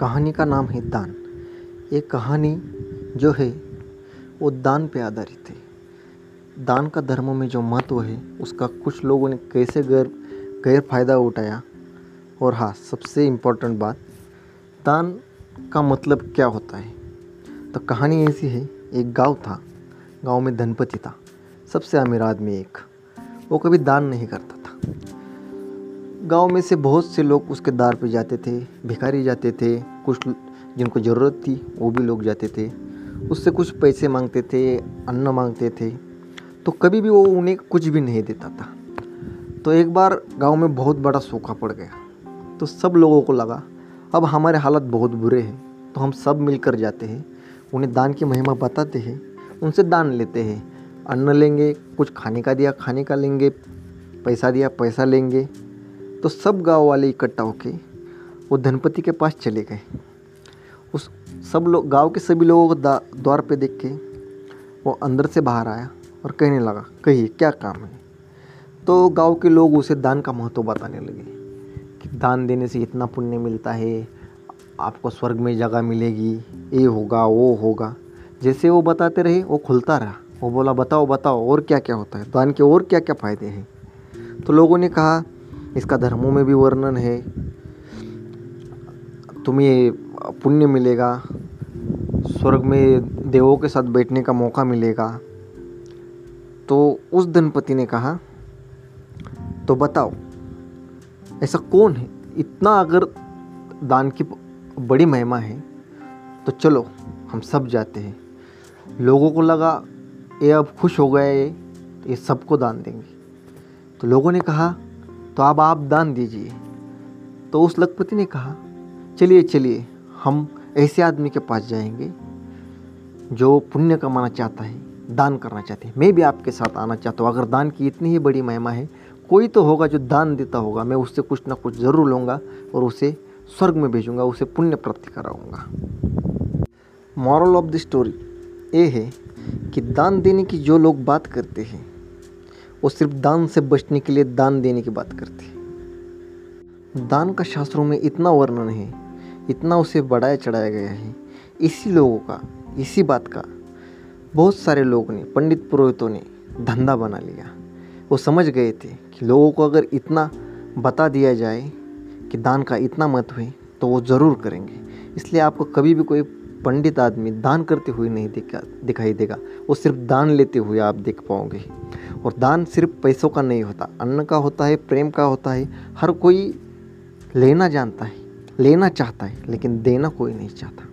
कहानी का नाम है दान। ये कहानी जो है, वो दान पे आधारित है। दान का धर्मों में जो महत्व है, उसका कुछ लोगों ने कैसे गैर गैर फ़ायदा उठाया? और हाँ सबसे इम्पोर्टेंट बात, दान का मतलब क्या होता है? तो कहानी ऐसी है, एक गाँव था, गाँव में धनपति था। सबसे अमीर आदमी एक। वो कभी दान नहीं करता था। गाँव में से बहुत से लोग उसके दार पे जाते थे, भिखारी जाते थे, कुछ जिनको ज़रूरत थी, वो भी लोग जाते थे। उससे कुछ पैसे मांगते थे, अन्न मांगते थे तो कभी भी वो उन्हें कुछ भी नहीं देता था। तो एक बार गाँव में बहुत बड़ा सूखा पड़ गया तो सब लोगों को लगा, अब हमारे हालत बहुत बुरे हैं तो हम सब मिलकर जाते हैं, उन्हें दान की महिमा बताते हैं, उनसे दान लेते हैं। अन्न लेंगे, कुछ खाने का दिया, खाने का लेंगे, पैसा दिया, पैसा लेंगे। तो सब गाँव वाले इकट्ठा होके वो धनपति के पास चले गए। उस सब लोग, गाँव के सभी लोगों को द्वार पे देख के वो अंदर से बाहर आया और कहने लगा, कहिए, क्या काम है? तो गाँव के लोग उसे दान का महत्व बताने लगे कि दान देने से इतना पुण्य मिलता है, आपको स्वर्ग में जगह मिलेगी, ये होगा, वो होगा। जैसे वो बताते रहे, वो खुलता रहा। वो बोला, बताओ बताओ, और क्या क्या होता है? दान के और क्या क्या फ़ायदे हैं? तो लोगों ने कहा इसका धर्मों में भी वर्णन है। तुम्हें पुण्य मिलेगा। स्वर्ग में देवों के साथ बैठने का मौका मिलेगा। तो उस दंपति ने कहा तो बताओ, ऐसा कौन है? इतना अगर दान की बड़ी महिमा है तो चलो, हम सब जाते हैं। लोगों को लगा, ये अब खुश हो गए, ये सबको दान देंगे। तो लोगों ने कहा तो अब आप दान दीजिए। तो उस लखपति ने कहा, चलिए चलिए, हम ऐसे आदमी के पास जाएँगे, जो पुण्य कमाना चाहता है, दान करना चाहते हैं। मैं भी आपके साथ आना चाहता हूँ। अगर दान की इतनी ही बड़ी महिमा है, कोई तो होगा जो दान देता होगा। मैं उससे कुछ ना कुछ ज़रूर लूँगा और उसे स्वर्ग में भेजूँगा, उसे पुण्य प्राप्ति कराऊँगा। मॉरल ऑफ़ द स्टोरी ये है कि दान देने की जो लोग बात करते हैं वो सिर्फ़ दान से बचने के लिए दान देने की बात करते दान का शास्त्रों में इतना वर्णन है, इतना उसे बढ़ाया चढ़ाया गया है। इसी लोगों का, इसी बात का बहुत सारे लोगों ने, पंडित पुरोहितों ने धंधा बना लिया। वो समझ गए थे कि लोगों को अगर इतना बता दिया जाए कि दान का इतना महत्व है तो वो ज़रूर करेंगे। इसलिए आपको कभी भी कोई पंडित आदमी दान करते हुए नहीं दिखा, दिखाई देगा। वो सिर्फ़ दान लेते हुए आप देख पाओगे। और दान सिर्फ़ पैसों का नहीं होता, अन्न का होता है, प्रेम का होता है, हर कोई लेना जानता है, लेना चाहता है, लेकिन देना कोई नहीं चाहता।